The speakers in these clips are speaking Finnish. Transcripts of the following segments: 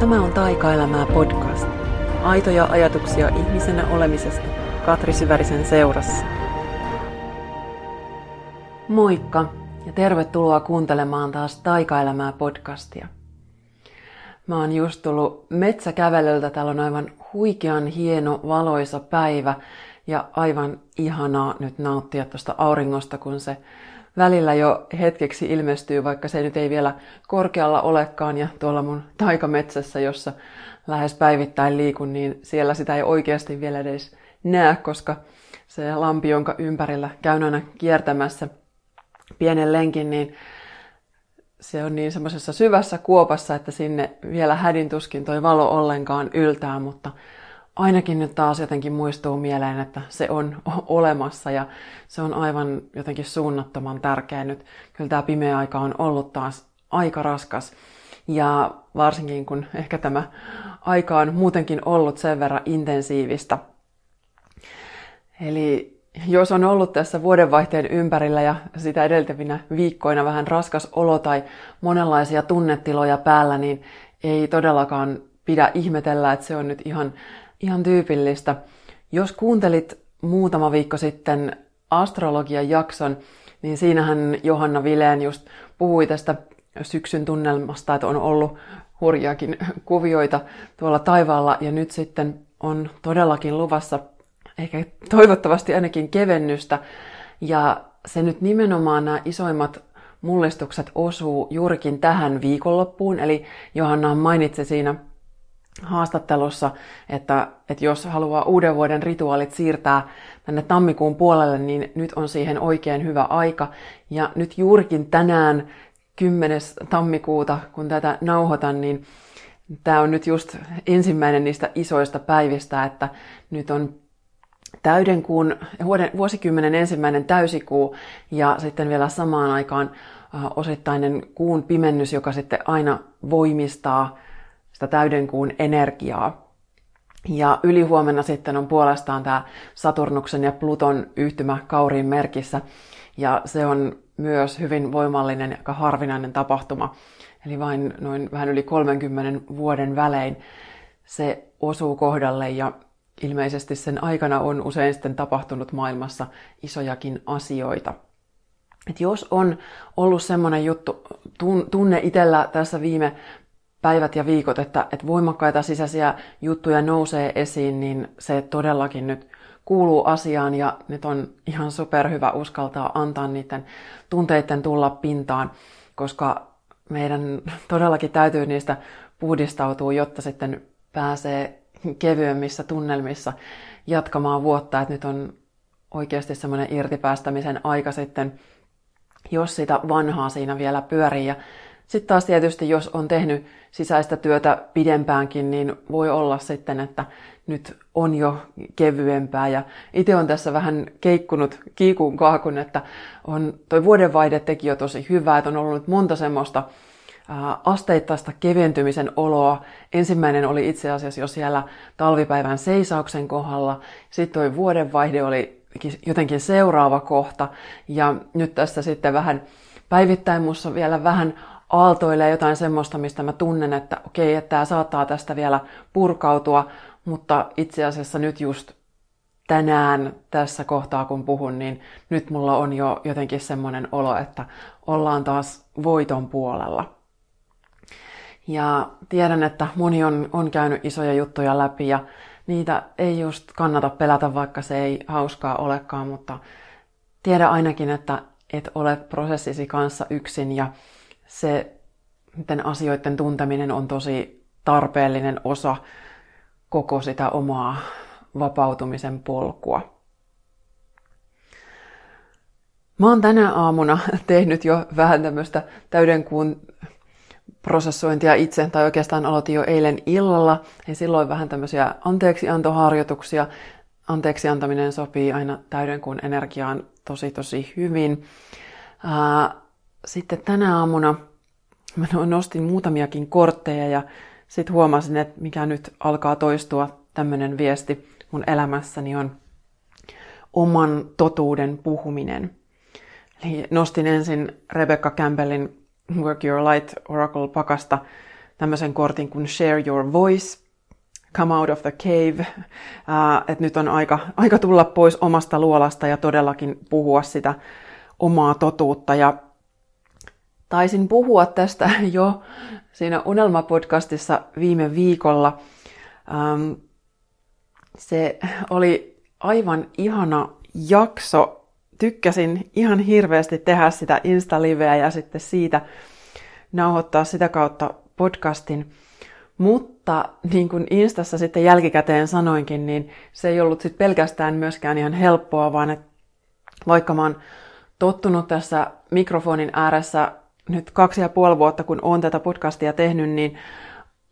Tämä on Taikaelämää podcast. Aitoja ajatuksia ihmisenä olemisesta Katri Syvärisen seurassa. Moikka ja tervetuloa kuuntelemaan taas Taikaelämää podcastia. Mä oon just tullut metsäkävelöltä. Täällä on aivan huikean hieno valoisa päivä ja aivan ihanaa nyt nauttia tuosta auringosta, kun se välillä jo hetkeksi ilmestyy, vaikka se nyt ei vielä korkealla olekaan. Ja tuolla mun taikametsässä, jossa lähes päivittäin liikun, niin siellä sitä ei oikeasti vielä edes näe, koska se lampi, jonka ympärillä käyn aina kiertämässä pienen lenkin, niin se on niin semmoisessa syvässä kuopassa, että sinne vielä hädintuskin toi valo ollenkaan yltää, mutta ainakin nyt taas jotenkin muistuu mieleen, että se on olemassa ja se on aivan jotenkin suunnattoman tärkeä nyt. Kyllä tämä pimeä aika on ollut taas aika raskas ja varsinkin kun ehkä tämä aika on muutenkin ollut sen verran intensiivistä. Eli jos on ollut tässä vuodenvaihteen ympärillä ja sitä edeltävinä viikkoina vähän raskas olo tai monenlaisia tunnetiloja päällä, niin ei todellakaan pidä ihmetellä, että se on nyt ihan ihan tyypillistä. Jos kuuntelit muutama viikko sitten astrologian jakson, niin siinähän Johanna Vileen just puhui tästä syksyn tunnelmasta, että on ollut hurjaakin kuvioita tuolla taivaalla ja nyt sitten on todellakin luvassa ehkä toivottavasti ainakin kevennystä ja se nyt nimenomaan nämä isoimmat mullistukset osuu juurikin tähän viikonloppuun, eli Johanna mainitsi siinä haastattelussa, että, että jos haluaa uuden vuoden rituaalit siirtää tänne tammikuun puolelle, niin nyt on siihen oikein hyvä aika. Ja nyt juurikin tänään 10. tammikuuta, kun tätä nauhoitan, niin tämä on nyt just ensimmäinen niistä isoista päivistä, että nyt on täydenkuun, vuoden, vuosikymmenen ensimmäinen täysikuu ja sitten vielä samaan aikaan osittainen kuun pimennys, joka sitten aina voimistaa sitä täydenkuun energiaa. Ja ylihuomenna sitten on puolestaan tämä Saturnuksen ja Pluton yhtymä kauriin merkissä. Ja se on myös hyvin voimallinen ja harvinainen tapahtuma. Eli vain noin vähän yli 30 vuoden välein se osuu kohdalle ja ilmeisesti sen aikana on usein sitten tapahtunut maailmassa isojakin asioita. Et jos on ollut semmoinen juttu, tunne itsellä tässä viime päivät ja viikot, että, että voimakkaita sisäisiä juttuja nousee esiin, niin se todellakin nyt kuuluu asiaan ja nyt on ihan superhyvä uskaltaa antaa niiden tunteiden tulla pintaan, koska meidän todellakin täytyy niistä puhdistautua, jotta sitten pääsee kevyemmissä tunnelmissa jatkamaan vuotta, että nyt on oikeasti semmoinen irtipäästämisen aika sitten, jos sitä vanhaa siinä vielä pyörii. Ja sitten taas tietysti, jos on tehnyt sisäistä työtä pidempäänkin, niin voi olla sitten, että nyt on jo kevyempää. Ja itse on tässä vähän keikkunut kiikun kaakun, että on, toi vuodenvaihde teki jo tosi hyvää, että on ollut monta semmoista asteittaista keventymisen oloa. Ensimmäinen oli itse asiassa jo siellä talvipäivän seisauksen kohdalla. Sitten toi vuodenvaihde oli jotenkin seuraava kohta. Ja nyt tässä sitten vähän päivittäin musta vielä vähän aaltoilee jotain semmoista, mistä mä tunnen, että okei, että tämä saattaa tästä vielä purkautua, mutta itse asiassa nyt just tänään tässä kohtaa, kun puhun, niin nyt mulla on jo jotenkin semmoinen olo, että ollaan taas voiton puolella. Ja tiedän, että moni on, on käynyt isoja juttuja läpi ja niitä ei just kannata pelätä, vaikka se ei hauskaa olekaan, mutta tiedä ainakin, että et ole prosessisi kanssa yksin ja se miten asioiden tunteminen on tosi tarpeellinen osa koko sitä omaa vapautumisen polkua. Mä oon tänä aamuna tehnyt jo vähän tämmöistä täydenkuun prosessointia itse, tai oikeastaan aloitin jo eilen illalla, ja silloin vähän tämmöisiä anteeksiantoharjoituksia. Anteeksi antaminen sopii aina täydenkuun energiaan tosi tosi hyvin. Sitten tänä aamuna Mä nostin muutamiakin kortteja ja sitten huomasin, että mikä nyt alkaa toistua tämmöinen viesti mun elämässäni on oman totuuden puhuminen. Eli nostin ensin Rebecca Campbellin Work Your Light Oracle pakasta tämmöisen kortin kuin Share Your Voice, Come Out of the Cave, että nyt on aika, aika tulla pois omasta luolasta ja todellakin puhua sitä omaa totuutta. Ja taisin puhua tästä jo siinä Unelma-podcastissa viime viikolla. Se oli aivan ihana jakso. Tykkäsin ihan hirveästi tehdä sitä Insta-liveä ja sitten siitä nauhoittaa sitä kautta podcastin. Mutta niin kuin Instassa sitten jälkikäteen sanoinkin, niin se ei ollut sitten pelkästään myöskään ihan helppoa, vaan että vaikka mä oon tottunut tässä mikrofonin ääressä nyt kaksi ja puoli vuotta, kun olen tätä podcastia tehnyt, niin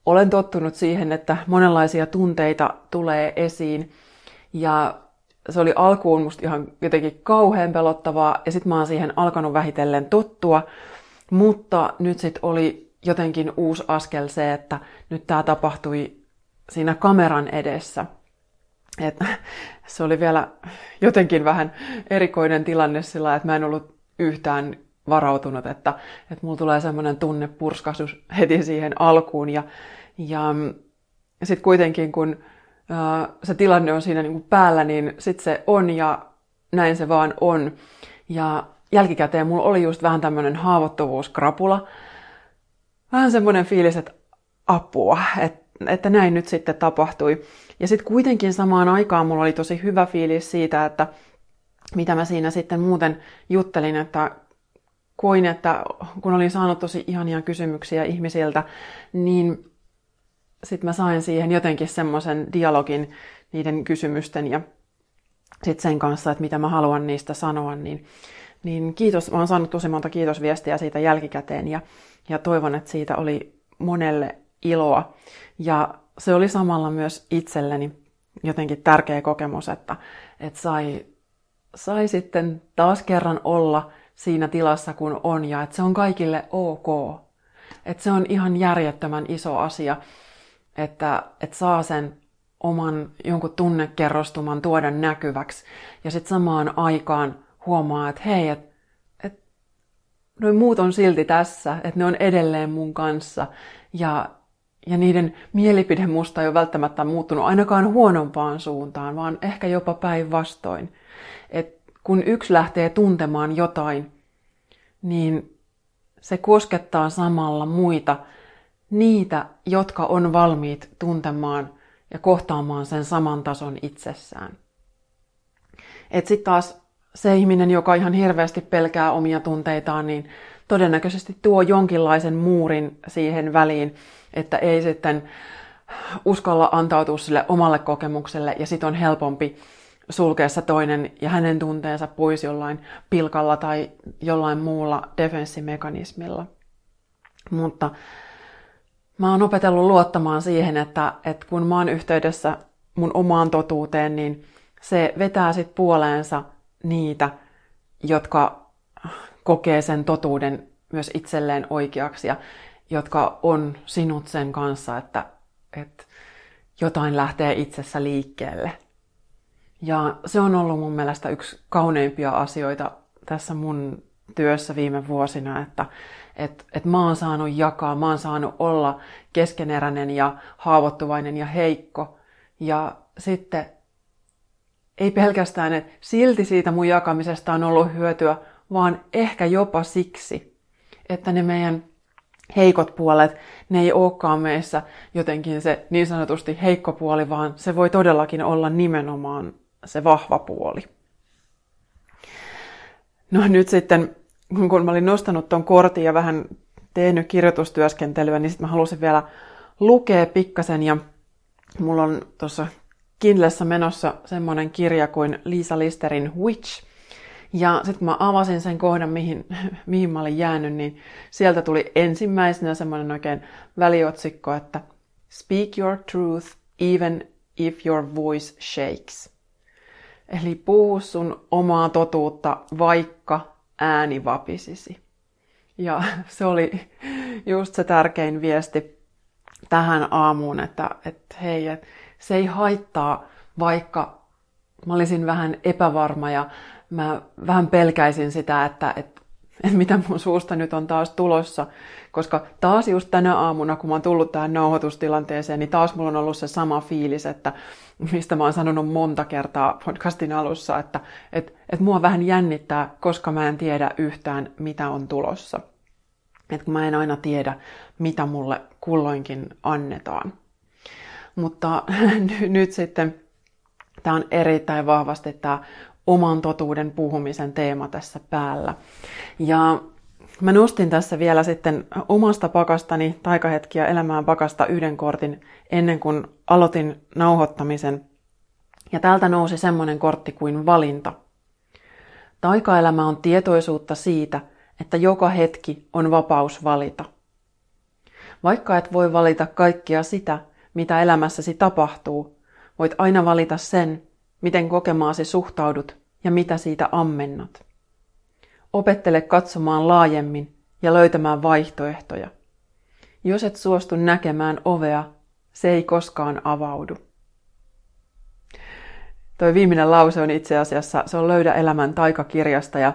olen tottunut siihen, että monenlaisia tunteita tulee esiin. Ja se oli alkuun musta ihan jotenkin kauhean pelottavaa, ja sitten mä oon siihen alkanut vähitellen tottua. Mutta nyt sitten oli jotenkin uusi askel se, että nyt tämä tapahtui siinä kameran edessä. Et, se oli vielä jotenkin vähän erikoinen tilanne sillä, että mä en ollut yhtään varautunut, että, että mulla tulee semmoinen tunnepurskahdus heti siihen alkuun. Ja, ja sitten kuitenkin, kun ää, se tilanne on siinä niin kuin päällä, niin sitten se on ja näin se vaan on. Ja jälkikäteen mulla oli just vähän tämmöinen haavoittuvuuskrapula. Vähän semmoinen fiilis, että apua, että, että näin nyt sitten tapahtui. Ja sitten kuitenkin samaan aikaan mulla oli tosi hyvä fiilis siitä, että mitä mä siinä sitten muuten juttelin, että koin, että kun olin saanut tosi ihania kysymyksiä ihmisiltä, niin sitten mä sain siihen jotenkin semmoisen dialogin niiden kysymysten ja sitten sen kanssa, että mitä mä haluan niistä sanoa, niin, niin kiitos, mä oon saanut tosi monta kiitosviestiä siitä jälkikäteen ja, ja toivon, että siitä oli monelle iloa. Ja se oli samalla myös itselleni jotenkin tärkeä kokemus, että, että sai, sai sitten taas kerran olla siinä tilassa, kun on, ja että se on kaikille ok. Että se on ihan järjettömän iso asia, että, että saa sen oman jonkun tunnekerrostuman tuoda näkyväksi, ja sitten samaan aikaan huomaa, että hei, että et, noin muut on silti tässä, että ne on edelleen mun kanssa, ja, ja niiden mielipide musta ei ole välttämättä muuttunut ainakaan huonompaan suuntaan, vaan ehkä jopa päinvastoin. Kun yksi lähtee tuntemaan jotain, niin se koskettaa samalla muita, niitä, jotka on valmiit tuntemaan ja kohtaamaan sen saman tason itsessään. Et sitten taas se ihminen, joka ihan hirveästi pelkää omia tunteitaan, niin todennäköisesti tuo jonkinlaisen muurin siihen väliin, että ei sitten uskalla antautua sille omalle kokemukselle ja sitten on helpompi sulkea se toinen ja hänen tunteensa pois jollain pilkalla tai jollain muulla defenssimekanismilla. Mutta mä oon opetellut luottamaan siihen, että, että kun mä oon yhteydessä mun omaan totuuteen, niin se vetää sit puoleensa niitä, jotka kokee sen totuuden myös itselleen oikeaksi ja jotka on sinut sen kanssa, että, että jotain lähtee itsessä liikkeelle. Ja se on ollut mun mielestä yksi kauneimpia asioita tässä mun työssä viime vuosina, että et, et mä oon saanut jakaa, mä oon saanut olla keskeneräinen ja haavoittuvainen ja heikko. Ja sitten ei pelkästään, että silti siitä mun jakamisesta on ollut hyötyä, vaan ehkä jopa siksi, että ne meidän heikot puolet, ne ei olekaan meissä jotenkin se niin sanotusti heikko puoli, vaan se voi todellakin olla nimenomaan se vahva puoli. No nyt sitten, kun mä olin nostanut ton kortin ja vähän tehnyt kirjoitustyöskentelyä, niin sitten mä halusin vielä lukea pikkasen ja mulla on tuossa Kindlessä menossa semmoinen kirja kuin Liisa Listerin Witch. Ja sitten kun mä avasin sen kohdan, mihin, mihin mä olin jäänyt, niin sieltä tuli ensimmäisenä semmoinen oikein väliotsikko, että Speak your truth even if your voice shakes. Eli puhu sun omaa totuutta, vaikka ääni vapisisi. Ja se oli just se tärkein viesti tähän aamuun, että, että hei, että se ei haittaa, vaikka mä olisin vähän epävarma ja mä vähän pelkäisin sitä, että, että että mitä mun suusta nyt on taas tulossa. Koska taas just tänä aamuna, kun mä oon tullut tähän nauhoitustilanteeseen, niin taas mulla on ollut se sama fiilis, että mistä mä oon sanonut monta kertaa podcastin alussa, että et, et mua vähän jännittää, koska mä en tiedä yhtään, mitä on tulossa. Kun mä en aina tiedä, mitä mulle kulloinkin annetaan. Mutta nyt sitten tämä on erittäin vahvasti tämä oman totuuden puhumisen teema tässä päällä. Ja mä nostin tässä vielä sitten omasta pakastani taikahetkiä elämään pakasta yhden kortin ennen kuin aloitin nauhoittamisen. Ja täältä nousi semmoinen kortti kuin valinta. Taikaelämä on tietoisuutta siitä, että joka hetki on vapaus valita. Vaikka et voi valita kaikkia sitä, mitä elämässäsi tapahtuu, voit aina valita sen, miten kokemaasi suhtaudut ja mitä siitä ammennat. Opettele katsomaan laajemmin ja löytämään vaihtoehtoja. Jos et suostu näkemään ovea, se ei koskaan avaudu. Toi viimeinen lause on itse asiassa, se on Löydä elämän taikakirjasta ja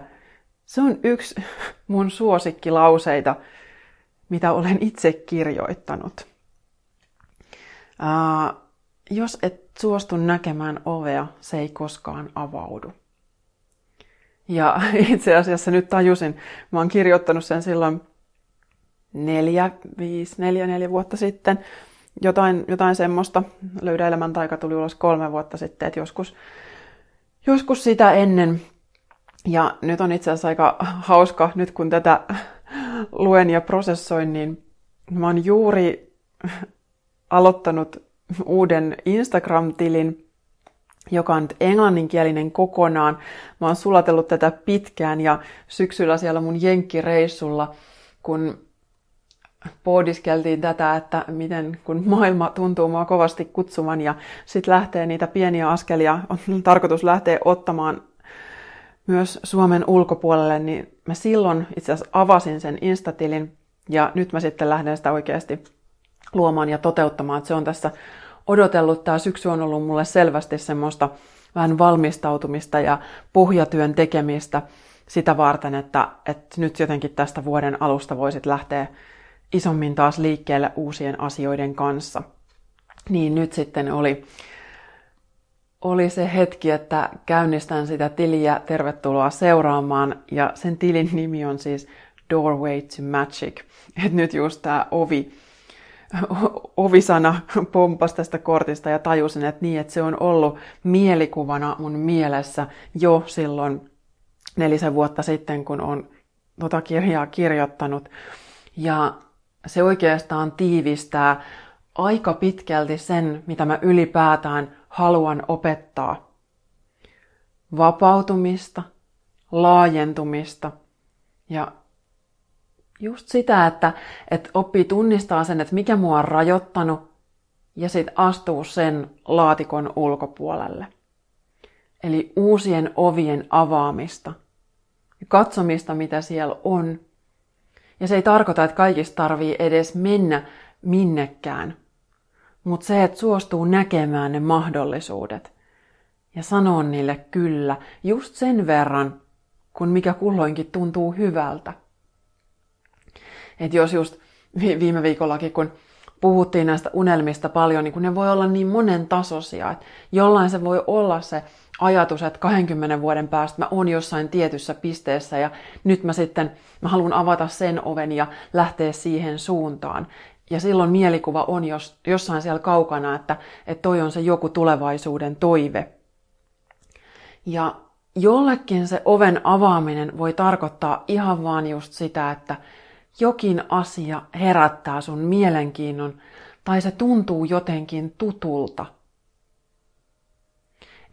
se on yksi mun suosikkilauseita, mitä olen itse kirjoittanut. Ää, jos et suostu näkemään ovea, se ei koskaan avaudu. Ja itse asiassa nyt tajusin, mä oon kirjoittanut sen silloin neljä, viisi, neljä, neljä vuotta sitten. Jotain, jotain semmoista. Löydä elämän taika tuli ulos kolme vuotta sitten, että joskus, joskus sitä ennen. Ja nyt on itse asiassa aika hauska, nyt kun tätä luen ja prosessoin, niin mä oon juuri aloittanut uuden Instagram-tilin, joka on englanninkielinen kokonaan. Mä oon sulatellut tätä pitkään ja syksyllä siellä mun jenkkireissulla, kun pohdiskeltiin tätä, että miten kun maailma tuntuu mua kovasti kutsuvan ja sitten lähtee niitä pieniä askelia, on tarkoitus lähteä ottamaan myös Suomen ulkopuolelle, niin mä silloin itse asiassa avasin sen Instatilin ja nyt mä sitten lähden sitä oikeasti luomaan ja toteuttamaan. Että se on tässä odotellut. Tämä syksy on ollut mulle selvästi semmoista vähän valmistautumista ja pohjatyön tekemistä sitä varten, että, että nyt jotenkin tästä vuoden alusta voisit lähteä isommin taas liikkeelle uusien asioiden kanssa. Niin nyt sitten oli, oli se hetki, että käynnistän sitä tiliä. Tervetuloa seuraamaan. Ja sen tilin nimi on siis Doorway to Magic. Et nyt just tämä ovi, ovisana pompas tästä kortista ja tajusin, että niin, että se on ollut mielikuvana mun mielessä jo silloin nelisen vuotta sitten, kun on tota kirjaa kirjoittanut. Ja se oikeastaan tiivistää aika pitkälti sen, mitä mä ylipäätään haluan opettaa. Vapautumista, laajentumista ja just sitä, että, että oppii tunnistaa sen, että mikä mua on rajoittanut ja sitten astuu sen laatikon ulkopuolelle. Eli uusien ovien avaamista ja katsomista, mitä siellä on. Ja se ei tarkoita, että kaikista tarvii edes mennä minnekään, mutta se, että suostuu näkemään ne mahdollisuudet ja sanoo niille kyllä just sen verran, kun mikä kulloinkin tuntuu hyvältä. Että jos just viime viikollakin, kun puhuttiin näistä unelmista paljon, niin kun ne voi olla niin monen tasoisia, että jollain se voi olla se ajatus, että 20 vuoden päästä mä oon jossain tietyssä pisteessä ja nyt mä sitten mä haluan avata sen oven ja lähteä siihen suuntaan. Ja silloin mielikuva on jos, jossain siellä kaukana, että, että toi on se joku tulevaisuuden toive. Ja jollekin se oven avaaminen voi tarkoittaa ihan vaan just sitä, että jokin asia herättää sun mielenkiinnon tai se tuntuu jotenkin tutulta.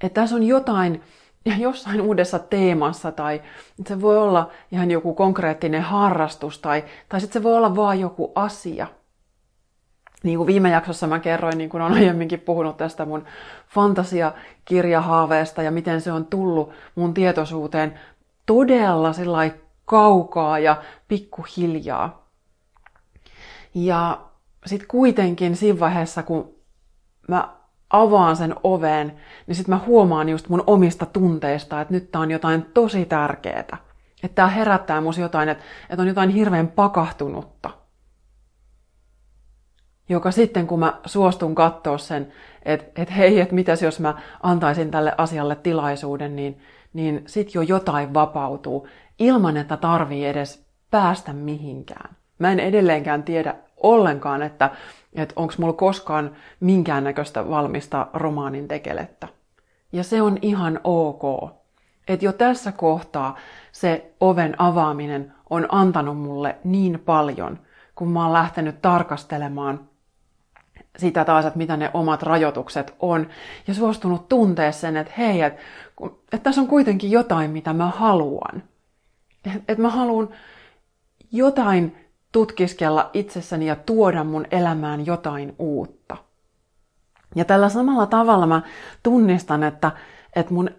Että tässä on jotain jossain uudessa teemassa tai se voi olla ihan joku konkreettinen harrastus tai, tai sitten se voi olla vaan joku asia. Niin kuin viime jaksossa mä kerroin, niin kuin olen aiemminkin puhunut tästä mun fantasiakirjahaaveesta ja miten se on tullut mun tietoisuuteen todella kaukaa ja pikkuhiljaa. Ja sitten kuitenkin siinä vaiheessa, kun mä avaan sen oven, niin sitten mä huomaan just mun omista tunteista, että nyt tää on jotain tosi tärkeää. Että tämä herättää mus jotain, että, että on jotain hirveän pakahtunutta. Joka sitten, kun mä suostun katsoa sen, että, että hei, että mitäs jos mä antaisin tälle asialle tilaisuuden, niin, niin sit jo jotain vapautuu ilman, että tarvii edes päästä mihinkään. Mä en edelleenkään tiedä ollenkaan, että, että onko mulla koskaan minkäännäköistä valmista romaanin tekelettä. Ja se on ihan ok. Että jo tässä kohtaa se oven avaaminen on antanut mulle niin paljon, kun mä oon lähtenyt tarkastelemaan sitä taas, että mitä ne omat rajoitukset on, ja suostunut tuntea sen, että hei, että, että tässä on kuitenkin jotain, mitä mä haluan. Että et mä haluan jotain tutkiskella itsessäni ja tuoda mun elämään jotain uutta. Ja tällä samalla tavalla mä tunnistan, että, että mun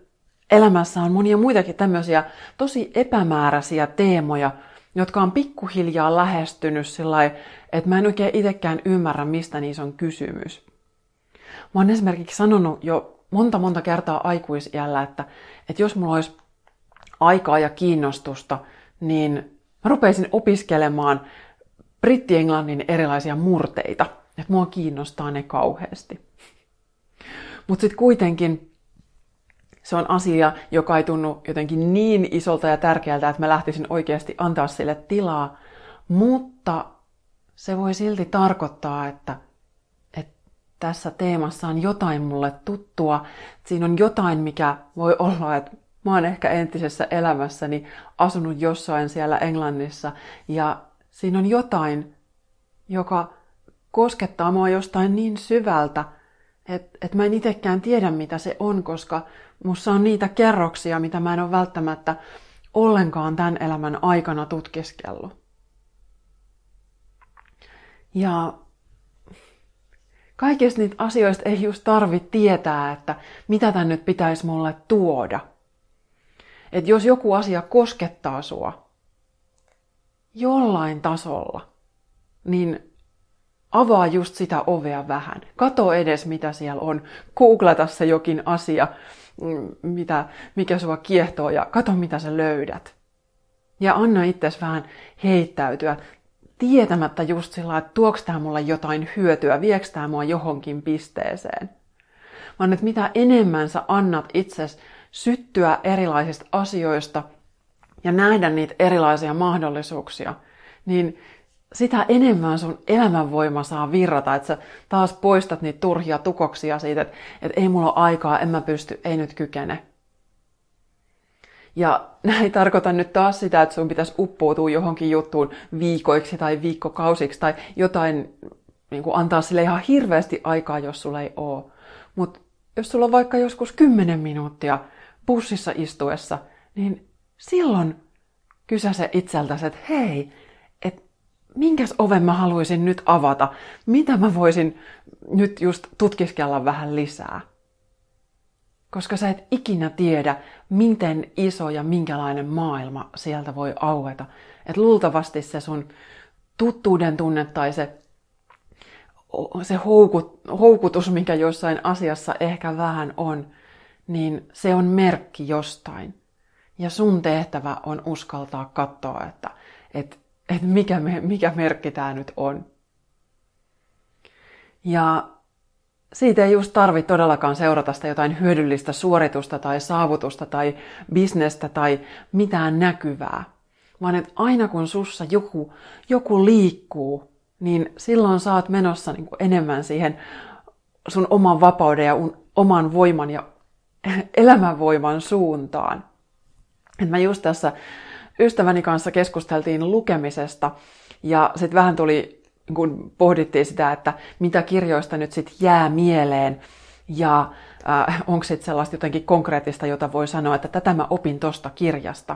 elämässä on monia muitakin tämmöisiä tosi epämääräisiä teemoja, jotka on pikkuhiljaa lähestynyt sillä että mä en oikein itsekään ymmärrä, mistä niissä on kysymys. Mä oon esimerkiksi sanonut jo monta monta kertaa aikuisiällä, että, että jos mulla olisi aikaa ja kiinnostusta, niin mä rupeisin opiskelemaan britti-englannin erilaisia murteita. Että mua kiinnostaa ne kauheasti. Mutta sitten kuitenkin se on asia, joka ei tunnu jotenkin niin isolta ja tärkeältä, että mä lähtisin oikeasti antaa sille tilaa. Mutta se voi silti tarkoittaa, että, että tässä teemassa on jotain mulle tuttua. Siinä on jotain, mikä voi olla, että mä oon ehkä entisessä elämässäni asunut jossain siellä Englannissa ja siinä on jotain, joka koskettaa mua jostain niin syvältä, että et mä en itsekään tiedä, mitä se on, koska mussa on niitä kerroksia, mitä mä en ole välttämättä ollenkaan tämän elämän aikana tutkiskellut. Ja kaikista niitä asioista ei just tarvitse tietää, että mitä tän nyt pitäisi mulle tuoda. Että jos joku asia koskettaa sua jollain tasolla, niin avaa just sitä ovea vähän. Kato edes, mitä siellä on. Googlata se jokin asia, mm, mitä, mikä sua kiehtoo, ja kato, mitä sä löydät. Ja anna itsesi vähän heittäytyä tietämättä just sillä, että tuoks tää mulle jotain hyötyä, vieks tää mua johonkin pisteeseen. Vaan että mitä enemmän sä annat itses syttyä erilaisista asioista ja nähdä niitä erilaisia mahdollisuuksia, niin sitä enemmän sun elämänvoima saa virrata, että sä taas poistat niitä turhia tukoksia siitä, että, että ei mulla ole aikaa, en mä pysty, ei nyt kykene. Ja näin ei tarkoita nyt taas sitä, että sun pitäisi uppoutua johonkin juttuun viikoiksi tai viikkokausiksi tai jotain, niin kuin antaa sille ihan hirveästi aikaa, jos sulla ei ole. Mutta jos sulla on vaikka joskus 10 minuuttia bussissa istuessa, niin silloin kysäse itseltäsi, että hei, että minkäs oven mä haluaisin nyt avata, mitä mä voisin nyt just tutkiskella vähän lisää. Koska sä et ikinä tiedä, miten iso ja minkälainen maailma sieltä voi aueta. Et luultavasti se sun tuttuuden tunne tai se, se houkut, houkutus, mikä jossain asiassa ehkä vähän on, niin se on merkki jostain. Ja sun tehtävä on uskaltaa katsoa, että et, et mikä, me, mikä merkki tämä nyt on. Ja siitä ei just tarvitse todellakaan seurata sitä jotain hyödyllistä suoritusta tai saavutusta tai bisnestä tai mitään näkyvää. Vaan että aina kun sussa joku, joku liikkuu, niin silloin saat menossa niin enemmän siihen sun oman vapauden ja oman voiman ja elämänvoiman suuntaan. Et mä just tässä ystäväni kanssa keskusteltiin lukemisesta ja sitten vähän tuli kun pohdittiin sitä, että mitä kirjoista nyt sitten jää mieleen ja äh, onko sitten sellaista jotenkin konkreettista, jota voi sanoa, että tätä mä opin tosta kirjasta.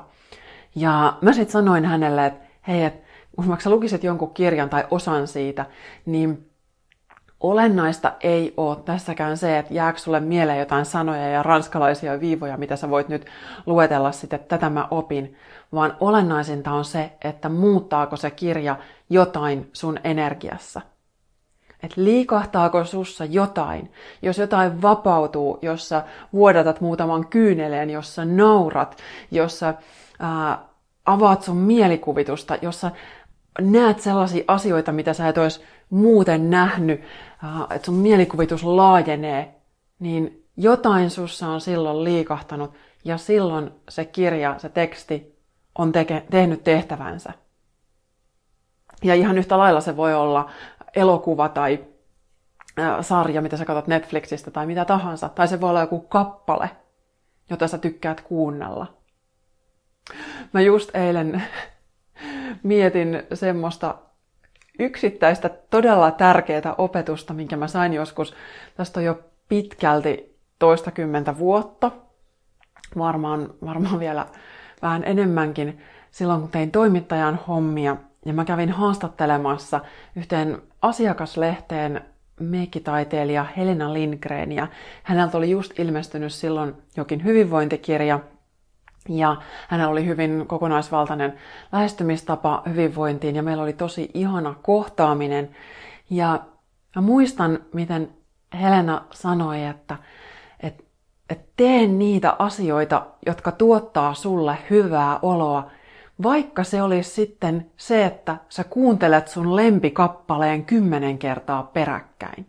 Ja mä sitten sanoin hänelle, että hei, että kun sä lukisit jonkun kirjan tai osan siitä, niin olennaista ei ole tässäkään se, että jääkö sulle mieleen jotain sanoja ja ranskalaisia viivoja, mitä sä voit nyt luetella sitten, että tätä mä opin, vaan olennaisinta on se, että muuttaako se kirja jotain sun energiassa. Et liikahtaako sussa jotain, jos jotain vapautuu, jossa vuodatat muutaman kyyneleen, jossa naurat, jossa ää, avaat sun mielikuvitusta, jossa näet sellaisia asioita, mitä sä et olisi muuten nähnyt, että sun mielikuvitus laajenee, niin jotain sussa on silloin liikahtanut ja silloin se kirja, se teksti on teke, tehnyt tehtävänsä. Ja ihan yhtä lailla se voi olla elokuva tai sarja, mitä sä katsot Netflixistä tai mitä tahansa. Tai se voi olla joku kappale, jota sä tykkäät kuunnella. Mä just eilen mietin semmoista yksittäistä todella tärkeää opetusta, minkä mä sain joskus. Tästä on jo pitkälti toistakymmentä vuotta. Varmaan, varmaan vielä vähän enemmänkin silloin, kun tein toimittajan hommia. Ja mä kävin haastattelemassa yhteen asiakaslehteen meikkitaiteilija Helena Lindgren. Ja häneltä oli just ilmestynyt silloin jokin hyvinvointikirja – ja hänellä oli hyvin kokonaisvaltainen lähestymistapa hyvinvointiin ja meillä oli tosi ihana kohtaaminen. Ja mä muistan, miten Helena sanoi, että, että, että tee niitä asioita, jotka tuottaa sulle hyvää oloa, vaikka se olisi sitten se, että sä kuuntelet sun lempikappaleen kymmenen kertaa peräkkäin.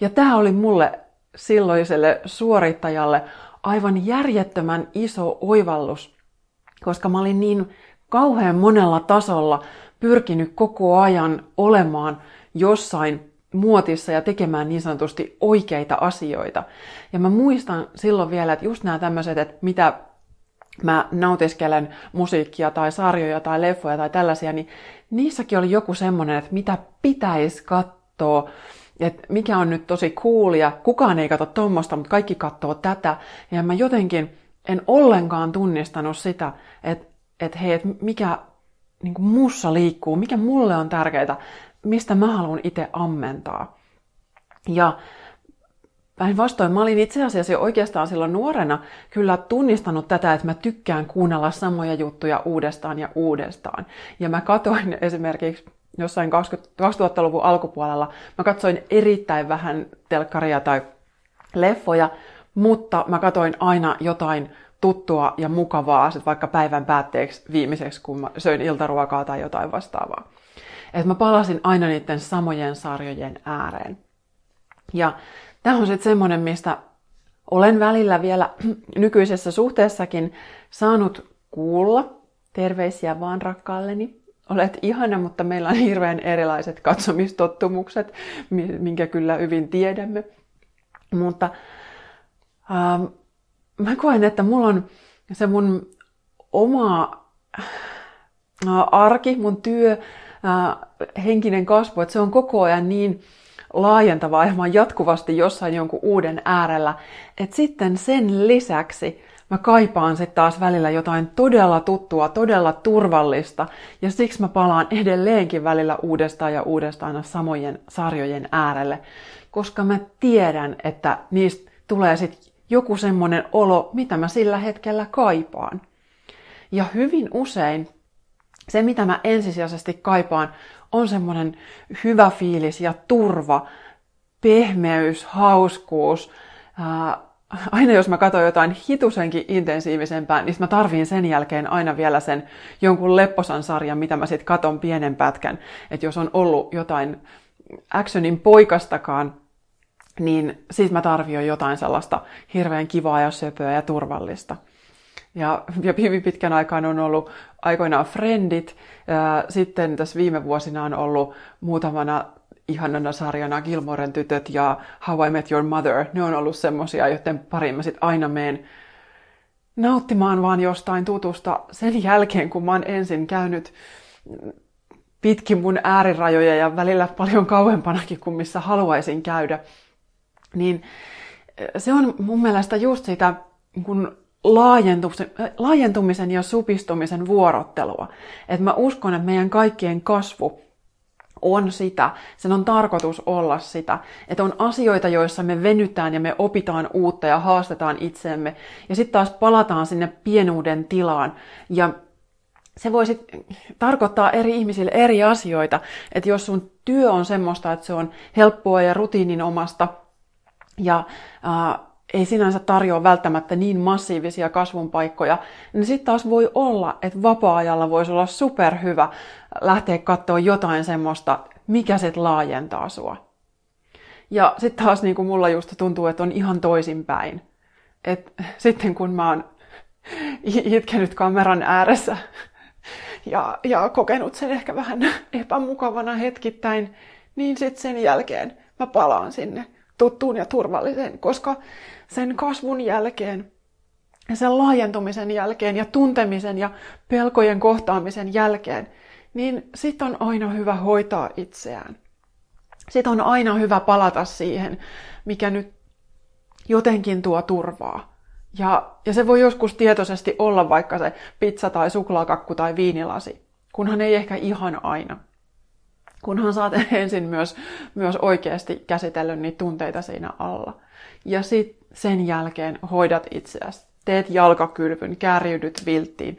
Ja tämä oli mulle silloiselle suorittajalle aivan järjettömän iso oivallus, koska mä olin niin kauhean monella tasolla pyrkinyt koko ajan olemaan jossain muotissa ja tekemään niin sanotusti oikeita asioita. Ja mä muistan silloin vielä, että just nämä tämmöiset, että mitä mä nautiskelen musiikkia tai sarjoja tai leffoja tai tällaisia, niin niissäkin oli joku semmoinen, että mitä pitäisi katsoa että mikä on nyt tosi coolia, kukaan ei katso tuommoista, mutta kaikki katsoo tätä. Ja mä jotenkin en ollenkaan tunnistanut sitä, että, että hei, että mikä niin kuin mussa liikkuu, mikä mulle on tärkeää, mistä mä haluan itse ammentaa. Ja Päinvastoin mä olin itse asiassa jo oikeastaan silloin nuorena kyllä tunnistanut tätä, että mä tykkään kuunnella samoja juttuja uudestaan ja uudestaan. Ja mä katoin esimerkiksi jossain 2000-luvun alkupuolella. Mä katsoin erittäin vähän telkkaria tai leffoja, mutta mä katsoin aina jotain tuttua ja mukavaa, sit vaikka päivän päätteeksi viimeiseksi, kun mä söin iltaruokaa tai jotain vastaavaa. Et mä palasin aina niiden samojen sarjojen ääreen. Ja tämä on sitten semmoinen, mistä olen välillä vielä nykyisessä suhteessakin saanut kuulla. Terveisiä vaan rakkaalleni olet ihana, mutta meillä on hirveän erilaiset katsomistottumukset, minkä kyllä hyvin tiedämme. Mutta ähm, mä koen, että mulla on se mun oma äh, arki, mun työ, äh, henkinen kasvu, että se on koko ajan niin laajentavaa ja mä oon jatkuvasti jossain jonkun uuden äärellä, että sitten sen lisäksi mä kaipaan sitten taas välillä jotain todella tuttua, todella turvallista, ja siksi mä palaan edelleenkin välillä uudestaan ja uudestaan samojen sarjojen äärelle, koska mä tiedän, että niistä tulee sitten joku semmoinen olo, mitä mä sillä hetkellä kaipaan. Ja hyvin usein se, mitä mä ensisijaisesti kaipaan, on semmoinen hyvä fiilis ja turva, pehmeys, hauskuus, aina jos mä katson jotain hitusenkin intensiivisempää, niin mä tarviin sen jälkeen aina vielä sen jonkun lepposan sarjan, mitä mä sitten katon pienen pätkän. Että jos on ollut jotain actionin poikastakaan, niin sitten mä tarviin jotain sellaista hirveän kivaa ja söpöä ja turvallista. Ja, ja hyvin pitkän aikaan on ollut aikoinaan Friendit, sitten tässä viime vuosina on ollut muutamana ihanana sarjana Gilmoren tytöt ja How I Met Your Mother, ne on ollut semmosia, joten pariin mä sit aina meen nauttimaan vaan jostain tutusta sen jälkeen, kun mä oon ensin käynyt pitkin mun äärirajoja ja välillä paljon kauempanakin kuin missä haluaisin käydä. Niin eh, se on mun mielestä just sitä kun laajentumisen, laajentumisen ja supistumisen vuorottelua. Että mä uskon, että meidän kaikkien kasvu on sitä, sen on tarkoitus olla sitä, että on asioita, joissa me venytään ja me opitaan uutta ja haastetaan itseemme, ja sitten taas palataan sinne pienuuden tilaan, ja se voi sit tarkoittaa eri ihmisille eri asioita, että jos sun työ on semmoista, että se on helppoa ja rutiininomasta, ja äh, ei sinänsä tarjoa välttämättä niin massiivisia kasvun paikkoja, niin sitten taas voi olla, että vapaa-ajalla voisi olla superhyvä lähteä katsoa jotain semmoista, mikä sitten laajentaa sua. Ja sitten taas niin kuin mulla just tuntuu, että on ihan toisinpäin. Et sitten kun mä oon itkenyt kameran ääressä ja, ja kokenut sen ehkä vähän epämukavana hetkittäin, niin sitten sen jälkeen mä palaan sinne tuttuun ja turvalliseen, koska sen kasvun jälkeen ja sen laajentumisen jälkeen ja tuntemisen ja pelkojen kohtaamisen jälkeen, niin sit on aina hyvä hoitaa itseään. Sitten on aina hyvä palata siihen, mikä nyt jotenkin tuo turvaa. Ja, ja se voi joskus tietoisesti olla vaikka se pizza tai suklaakakku tai viinilasi, kunhan ei ehkä ihan aina. Kunhan saat ensin myös, myös oikeasti käsitellyt niitä tunteita siinä alla. Ja sitten sen jälkeen hoidat itseäsi. Teet jalkakylvyn, kärjydyt vilttiin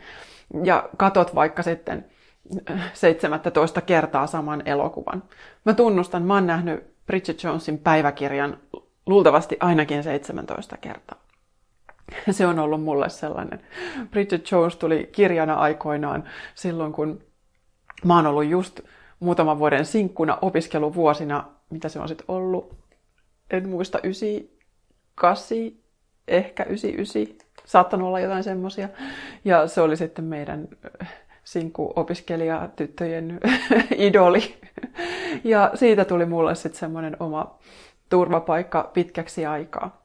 ja katot vaikka sitten 17 kertaa saman elokuvan. Mä tunnustan, mä oon nähnyt Bridget Jonesin päiväkirjan luultavasti ainakin 17 kertaa. Se on ollut mulle sellainen. Bridget Jones tuli kirjana aikoinaan silloin, kun mä oon ollut just muutaman vuoden sinkkuna opiskeluvuosina, mitä se on sitten ollut, en muista, 98, ehkä 99, saattanut olla jotain semmoisia. Ja se oli sitten meidän sinkku-opiskelijatyttöjen idoli. Ja siitä tuli mulle sitten semmoinen oma turvapaikka pitkäksi aikaa.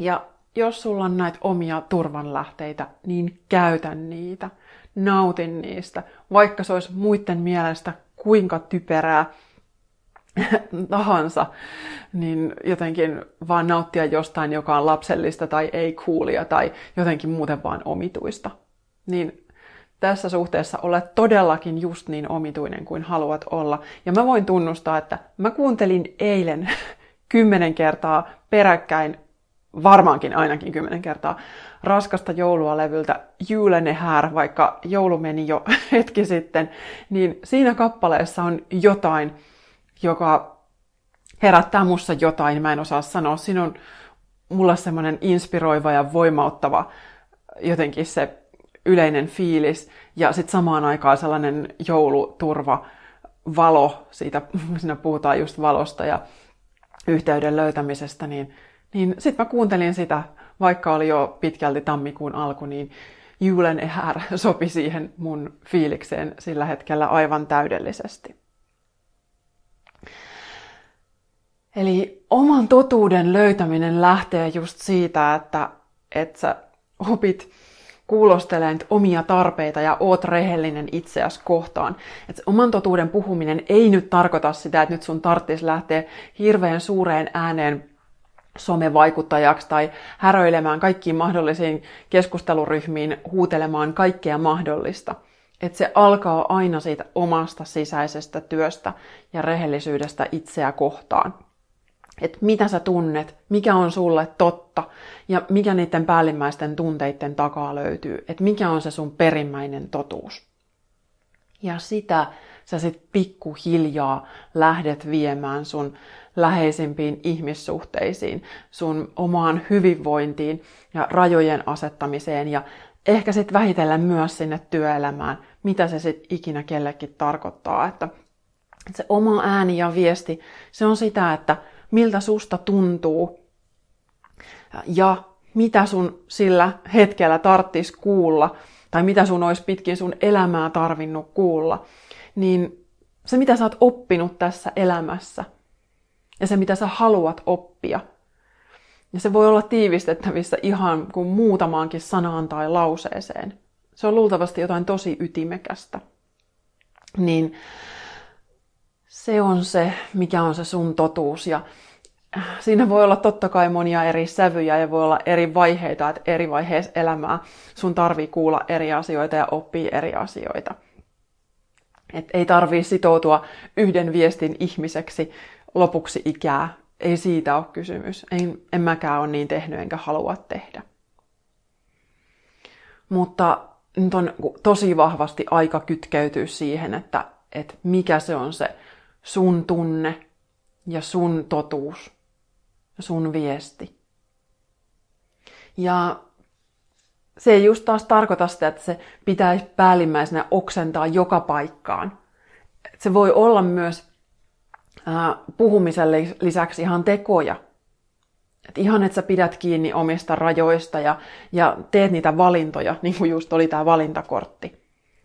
Ja jos sulla on näitä omia turvanlähteitä, niin käytä niitä. Nautin niistä, vaikka se olisi muiden mielestä kuinka typerää tahansa, niin jotenkin vaan nauttia jostain, joka on lapsellista tai ei kuulia tai jotenkin muuten vaan omituista. Niin tässä suhteessa olet todellakin just niin omituinen kuin haluat olla. Ja mä voin tunnustaa, että mä kuuntelin eilen kymmenen kertaa peräkkäin, varmaankin ainakin kymmenen kertaa, raskasta joulua levyltä Julene här, vaikka joulu meni jo hetki sitten, niin siinä kappaleessa on jotain, joka herättää mussa jotain, mä en osaa sanoa. Siinä on mulla semmoinen inspiroiva ja voimauttava jotenkin se yleinen fiilis ja sitten samaan aikaan sellainen jouluturva, valo, siitä, siinä puhutaan just valosta ja yhteyden löytämisestä, niin, niin sitten mä kuuntelin sitä, vaikka oli jo pitkälti tammikuun alku, niin Julen ehär sopi siihen mun fiilikseen sillä hetkellä aivan täydellisesti. Eli oman totuuden löytäminen lähtee just siitä, että, että sä opit kuulostelee omia tarpeita ja oot rehellinen itseäsi kohtaan. Et oman totuuden puhuminen ei nyt tarkoita sitä, että nyt sun tarvitsisi lähteä hirveän suureen ääneen somevaikuttajaksi tai häröilemään kaikkiin mahdollisiin keskusteluryhmiin, huutelemaan kaikkea mahdollista. Että se alkaa aina siitä omasta sisäisestä työstä ja rehellisyydestä itseä kohtaan että mitä sä tunnet, mikä on sulle totta ja mikä niiden päällimmäisten tunteiden takaa löytyy, että mikä on se sun perimmäinen totuus. Ja sitä sä sit pikkuhiljaa lähdet viemään sun läheisimpiin ihmissuhteisiin, sun omaan hyvinvointiin ja rajojen asettamiseen ja ehkä sitten vähitellen myös sinne työelämään, mitä se sitten ikinä kellekin tarkoittaa. Että se oma ääni ja viesti, se on sitä, että miltä susta tuntuu ja mitä sun sillä hetkellä tarttis kuulla tai mitä sun olisi pitkin sun elämää tarvinnut kuulla, niin se mitä sä oot oppinut tässä elämässä ja se mitä sä haluat oppia, ja se voi olla tiivistettävissä ihan kuin muutamaankin sanaan tai lauseeseen. Se on luultavasti jotain tosi ytimekästä. Niin se on se, mikä on se sun totuus. Ja siinä voi olla totta kai monia eri sävyjä ja voi olla eri vaiheita, että eri vaiheessa elämää sun tarvii kuulla eri asioita ja oppia eri asioita. Et ei tarvii sitoutua yhden viestin ihmiseksi lopuksi ikää. Ei siitä ole kysymys. En, en mäkään ole niin tehnyt enkä halua tehdä. Mutta nyt on tosi vahvasti aika kytkeytyä siihen, että, että mikä se on se sun tunne ja sun totuus, sun viesti. Ja se ei just taas tarkoita sitä, että se pitäisi päällimmäisenä oksentaa joka paikkaan. Se voi olla myös ää, puhumisen lisäksi ihan tekoja. Et ihan, että sä pidät kiinni omista rajoista ja, ja teet niitä valintoja, niin kuin just oli tämä valintakortti.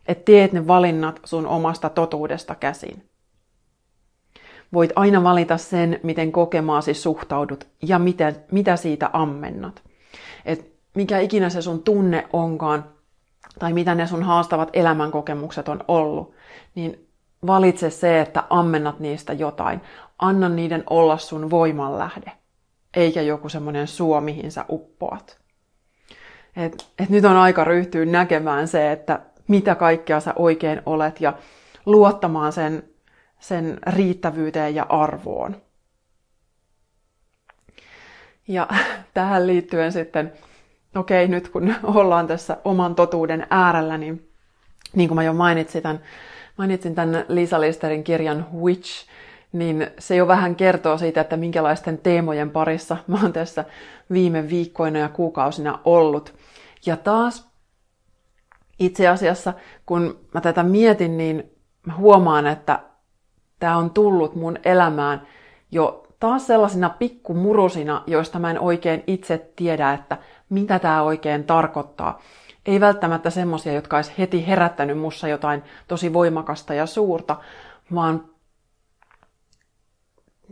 Että teet ne valinnat sun omasta totuudesta käsin. Voit aina valita sen, miten kokemaasi suhtaudut ja miten, mitä siitä ammennat. Et mikä ikinä se sun tunne onkaan, tai mitä ne sun haastavat elämänkokemukset on ollut, niin valitse se, että ammennat niistä jotain. Anna niiden olla sun voimanlähde, eikä joku semmoinen suo, mihin sä uppoat. Et, et nyt on aika ryhtyä näkemään se, että mitä kaikkea sä oikein olet ja luottamaan sen, sen riittävyyteen ja arvoon. Ja tähän liittyen sitten okei, nyt kun ollaan tässä oman totuuden äärellä, niin niin kuin mä jo mainitsin tämän, mainitsin tämän Lisa Listerin kirjan Witch, niin se jo vähän kertoo siitä, että minkälaisten teemojen parissa mä oon tässä viime viikkoina ja kuukausina ollut. Ja taas itse asiassa, kun mä tätä mietin, niin mä huomaan, että tämä on tullut mun elämään jo taas sellaisina pikkumurusina, joista mä en oikein itse tiedä, että mitä tämä oikein tarkoittaa. Ei välttämättä semmoisia, jotka olisi heti herättänyt mussa jotain tosi voimakasta ja suurta, vaan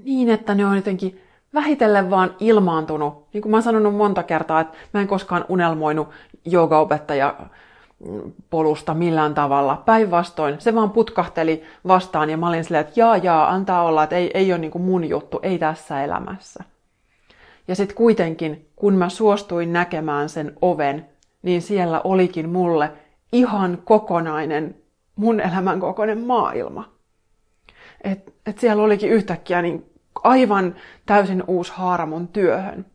niin, että ne on jotenkin vähitellen vaan ilmaantunut. Niin kuin mä oon sanonut monta kertaa, että mä en koskaan unelmoinut joogaopettaja polusta millään tavalla. Päinvastoin, se vaan putkahteli vastaan ja mä olin silleen, että jaa jaa, antaa olla, että ei, ei ole niin mun juttu, ei tässä elämässä. Ja sitten kuitenkin, kun mä suostuin näkemään sen oven, niin siellä olikin mulle ihan kokonainen, mun elämän kokoinen maailma. Et, et siellä olikin yhtäkkiä niin aivan täysin uusi haara mun työhön.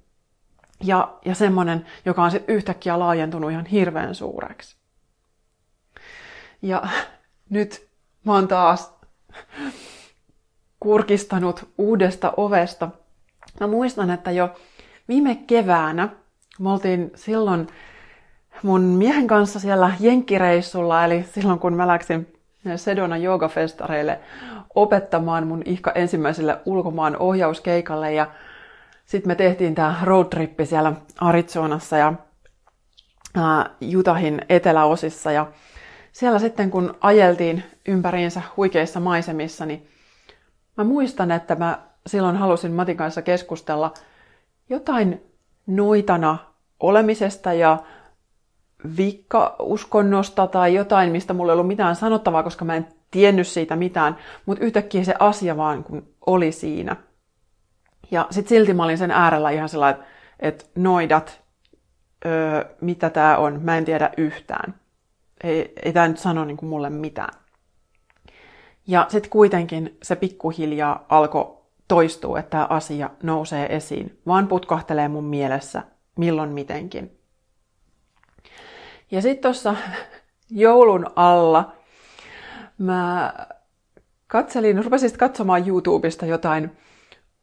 Ja, ja semmoinen, joka on sitten yhtäkkiä laajentunut ihan hirveän suureksi. Ja nyt mä oon taas kurkistanut uudesta ovesta – Mä muistan, että jo viime keväänä me oltiin silloin mun miehen kanssa siellä jenkkireissulla, eli silloin kun mä läksin Sedona joogafestareille opettamaan mun ihka ensimmäiselle ulkomaan ohjauskeikalle ja sitten me tehtiin tämä roadtrippi siellä Arizonassa ja ää, Utahin eteläosissa ja siellä sitten kun ajeltiin ympäriinsä huikeissa maisemissa, niin mä muistan, että mä silloin halusin Matin kanssa keskustella jotain noitana olemisesta ja vikka-uskonnosta tai jotain, mistä mulla ei ollut mitään sanottavaa, koska mä en tiennyt siitä mitään, mutta yhtäkkiä se asia vaan kun oli siinä. Ja sitten silti mä olin sen äärellä ihan sellainen, että, noidat, öö, mitä tämä on, mä en tiedä yhtään. Ei, ei tämä nyt sano niin kuin mulle mitään. Ja sitten kuitenkin se pikkuhiljaa alkoi toistuu, että tämä asia nousee esiin, vaan putkahtelee mun mielessä milloin mitenkin. Ja sitten tuossa joulun alla mä katselin, rupesin katsomaan YouTubesta jotain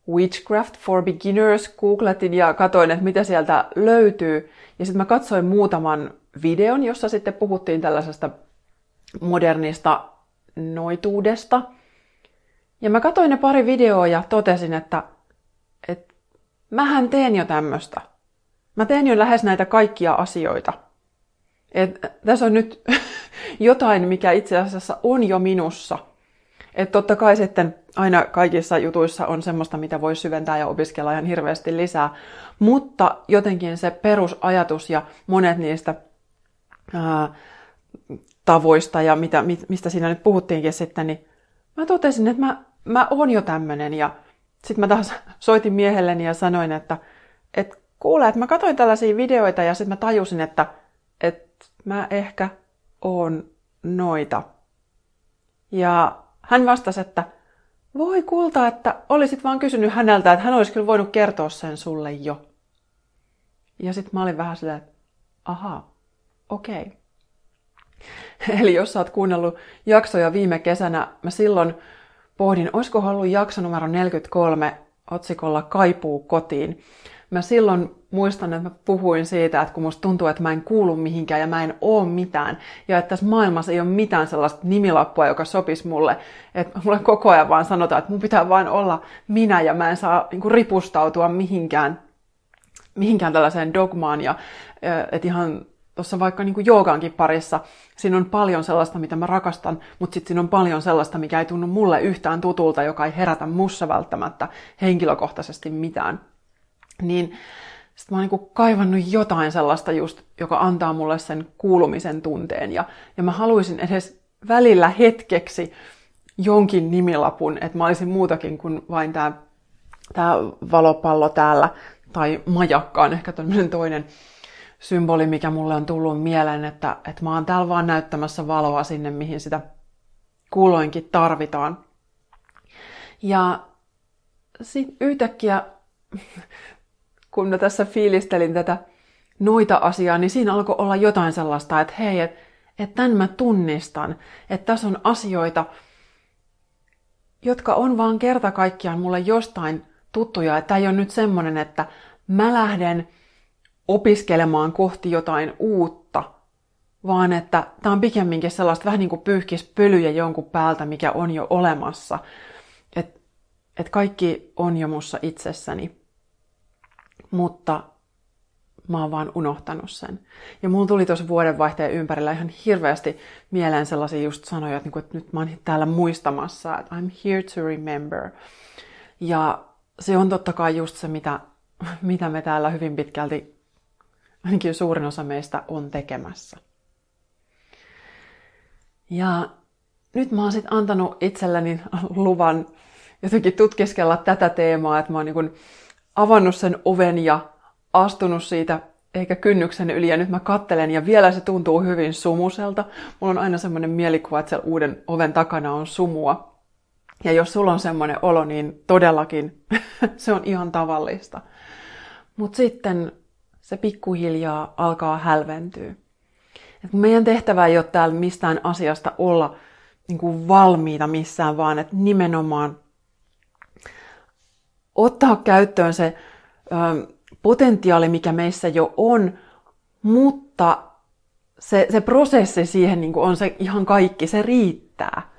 Witchcraft for Beginners, googletin ja katoin, että mitä sieltä löytyy. Ja sitten mä katsoin muutaman videon, jossa sitten puhuttiin tällaisesta modernista noituudesta – ja mä katsoin ne pari videoa ja totesin, että, että mähän teen jo tämmöistä. Mä teen jo lähes näitä kaikkia asioita. Et tässä on nyt jotain, mikä itse asiassa on jo minussa. Et totta kai sitten aina kaikissa jutuissa on semmoista, mitä voi syventää ja opiskella ihan hirveästi lisää. Mutta jotenkin se perusajatus ja monet niistä ää, tavoista ja mitä, mistä siinä nyt puhuttiinkin sitten, niin mä totesin, että mä mä oon jo tämmönen ja sitten mä taas soitin miehelleni ja sanoin, että et kuule, että mä katsoin tällaisia videoita ja sitten mä tajusin, että et mä ehkä oon noita. Ja hän vastasi, että voi kulta, että olisit vaan kysynyt häneltä, että hän olisi kyllä voinut kertoa sen sulle jo. Ja sitten mä olin vähän silleen, että aha, okei. Okay. Eli jos sä oot kuunnellut jaksoja viime kesänä, mä silloin pohdin, olisiko ollut jakso numero 43 otsikolla Kaipuu kotiin. mä silloin muistan, että mä puhuin siitä, että kun musta tuntuu, että mä en kuulu mihinkään ja mä en oo mitään. Ja että tässä maailmassa ei ole mitään sellaista nimilappua, joka sopisi mulle. Että mulle koko ajan vaan sanotaan, että mun pitää vain olla minä ja mä en saa niin ripustautua mihinkään, mihinkään tällaiseen dogmaan. Ja että ihan tuossa vaikka niin kuin joogaankin parissa, siinä on paljon sellaista, mitä mä rakastan, mutta sitten siinä on paljon sellaista, mikä ei tunnu mulle yhtään tutulta, joka ei herätä mussa välttämättä henkilökohtaisesti mitään. Niin sitten mä oon niin kaivannut jotain sellaista just, joka antaa mulle sen kuulumisen tunteen. Ja, ja mä haluaisin edes välillä hetkeksi jonkin nimilapun, että mä olisin muutakin kuin vain tämä tää valopallo täällä, tai majakka on ehkä tämmöinen toinen symboli, mikä mulle on tullut mieleen, että, että mä oon täällä vaan näyttämässä valoa sinne, mihin sitä kuuloinkin tarvitaan. Ja sitten yhtäkkiä kun mä tässä fiilistelin tätä noita asiaa, niin siinä alkoi olla jotain sellaista, että hei, että et tämän mä tunnistan, että tässä on asioita, jotka on vaan kerta kaikkiaan mulle jostain tuttuja, että ei ole nyt semmoinen, että mä lähden opiskelemaan kohti jotain uutta, vaan että tämä on pikemminkin sellaista vähän niin kuin pyyhkis pölyjä jonkun päältä, mikä on jo olemassa. Että et kaikki on jo mussa itsessäni mutta mä oon vaan unohtanut sen. Ja mulla tuli tuossa vuodenvaihteen ympärillä ihan hirveästi mieleen sellaisia just sanoja, että, niinku, että nyt mä oon täällä muistamassa, että I'm here to remember. Ja se on totta kai just se, mitä, mitä me täällä hyvin pitkälti, ainakin suurin osa meistä on tekemässä. Ja nyt mä oon sitten antanut itselleni luvan jotenkin tutkiskella tätä teemaa, että mä oon niin avannut sen oven ja astunut siitä eikä kynnyksen yli ja nyt mä kattelen ja vielä se tuntuu hyvin sumuselta. Mulla on aina semmoinen mielikuva, että siellä uuden oven takana on sumua. Ja jos sulla on semmoinen olo, niin todellakin se on ihan tavallista. Mutta sitten se pikkuhiljaa alkaa hälventyä. Et meidän tehtävä ei ole täällä mistään asiasta olla niin kuin valmiita missään, vaan että nimenomaan ottaa käyttöön se ö, potentiaali, mikä meissä jo on, mutta se, se prosessi siihen niin on se ihan kaikki, se riittää.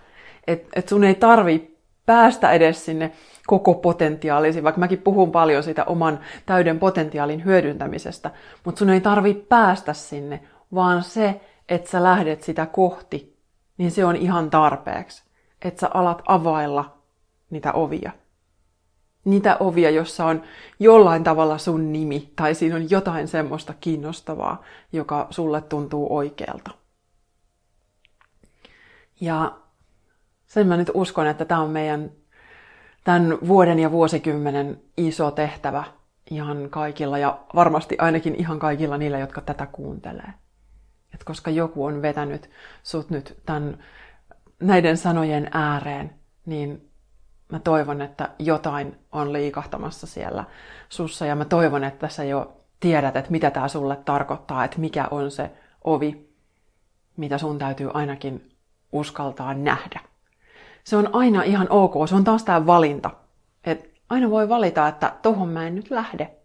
Että et sun ei tarvi päästä edes sinne koko potentiaalisi, vaikka mäkin puhun paljon siitä oman täyden potentiaalin hyödyntämisestä, mutta sun ei tarvi päästä sinne, vaan se, että sä lähdet sitä kohti, niin se on ihan tarpeeksi. Että sä alat availla niitä ovia niitä ovia, jossa on jollain tavalla sun nimi tai siinä on jotain semmoista kiinnostavaa, joka sulle tuntuu oikealta. Ja sen mä nyt uskon, että tämä on meidän tämän vuoden ja vuosikymmenen iso tehtävä ihan kaikilla ja varmasti ainakin ihan kaikilla niillä, jotka tätä kuuntelee. Et koska joku on vetänyt sut nyt tämän, näiden sanojen ääreen, niin mä toivon, että jotain on liikahtamassa siellä sussa ja mä toivon, että sä jo tiedät, että mitä tämä sulle tarkoittaa, että mikä on se ovi, mitä sun täytyy ainakin uskaltaa nähdä. Se on aina ihan ok, se on taas tämä valinta. Et aina voi valita, että tohon mä en nyt lähde.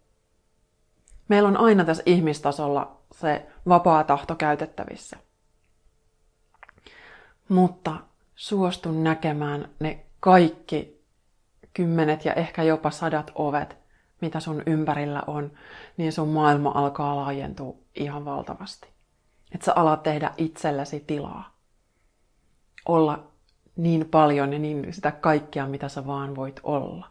Meillä on aina tässä ihmistasolla se vapaa tahto käytettävissä. Mutta suostun näkemään ne kaikki kymmenet ja ehkä jopa sadat ovet, mitä sun ympärillä on, niin sun maailma alkaa laajentua ihan valtavasti. Että sä alat tehdä itsellesi tilaa. Olla niin paljon ja niin sitä kaikkea, mitä sä vaan voit olla.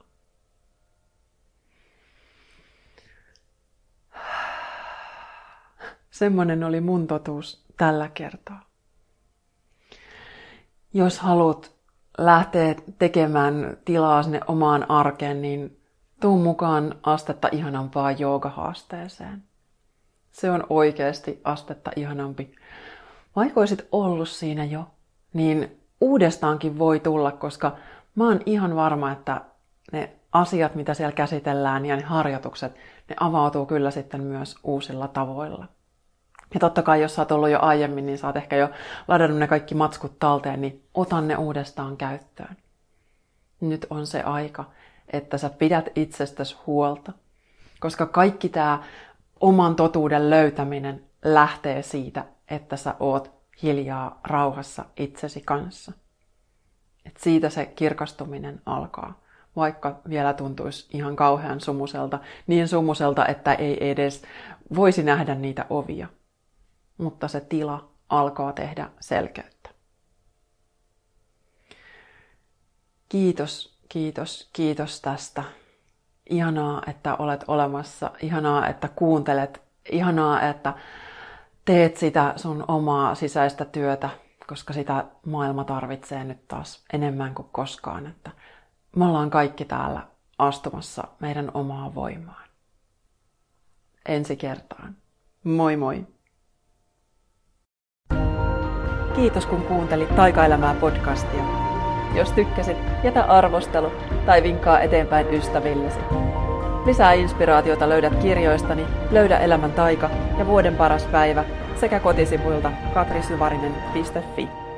Semmonen oli mun totuus tällä kertaa. Jos haluat lähtee tekemään tilaa sinne omaan arkeen, niin tuu mukaan astetta ihanampaa joogahaasteeseen. Se on oikeasti astetta ihanampi. Vaikka olisit ollut siinä jo, niin uudestaankin voi tulla, koska mä oon ihan varma, että ne asiat, mitä siellä käsitellään ja ne harjoitukset, ne avautuu kyllä sitten myös uusilla tavoilla. Ja totta kai, jos sä oot ollut jo aiemmin, niin sä oot ehkä jo ladannut ne kaikki matskut talteen, niin otan ne uudestaan käyttöön. Nyt on se aika, että sä pidät itsestäsi huolta. Koska kaikki tämä oman totuuden löytäminen lähtee siitä, että sä oot hiljaa rauhassa itsesi kanssa. Et siitä se kirkastuminen alkaa, vaikka vielä tuntuisi ihan kauhean sumuselta, niin sumuselta, että ei edes voisi nähdä niitä ovia. Mutta se tila alkaa tehdä selkeyttä. Kiitos, kiitos, kiitos tästä. Ihanaa, että olet olemassa. Ihanaa, että kuuntelet. Ihanaa, että teet sitä sun omaa sisäistä työtä, koska sitä maailma tarvitsee nyt taas enemmän kuin koskaan. Että me ollaan kaikki täällä astumassa meidän omaa voimaan. Ensi kertaan. Moi moi! Kiitos kun kuuntelit Taikaelämää podcastia. Jos tykkäsit, jätä arvostelu tai vinkkaa eteenpäin ystävillesi. Lisää inspiraatiota löydät kirjoistani Löydä elämän taika ja Vuoden paras päivä sekä kotisivuilta katrisyvarinen.fi.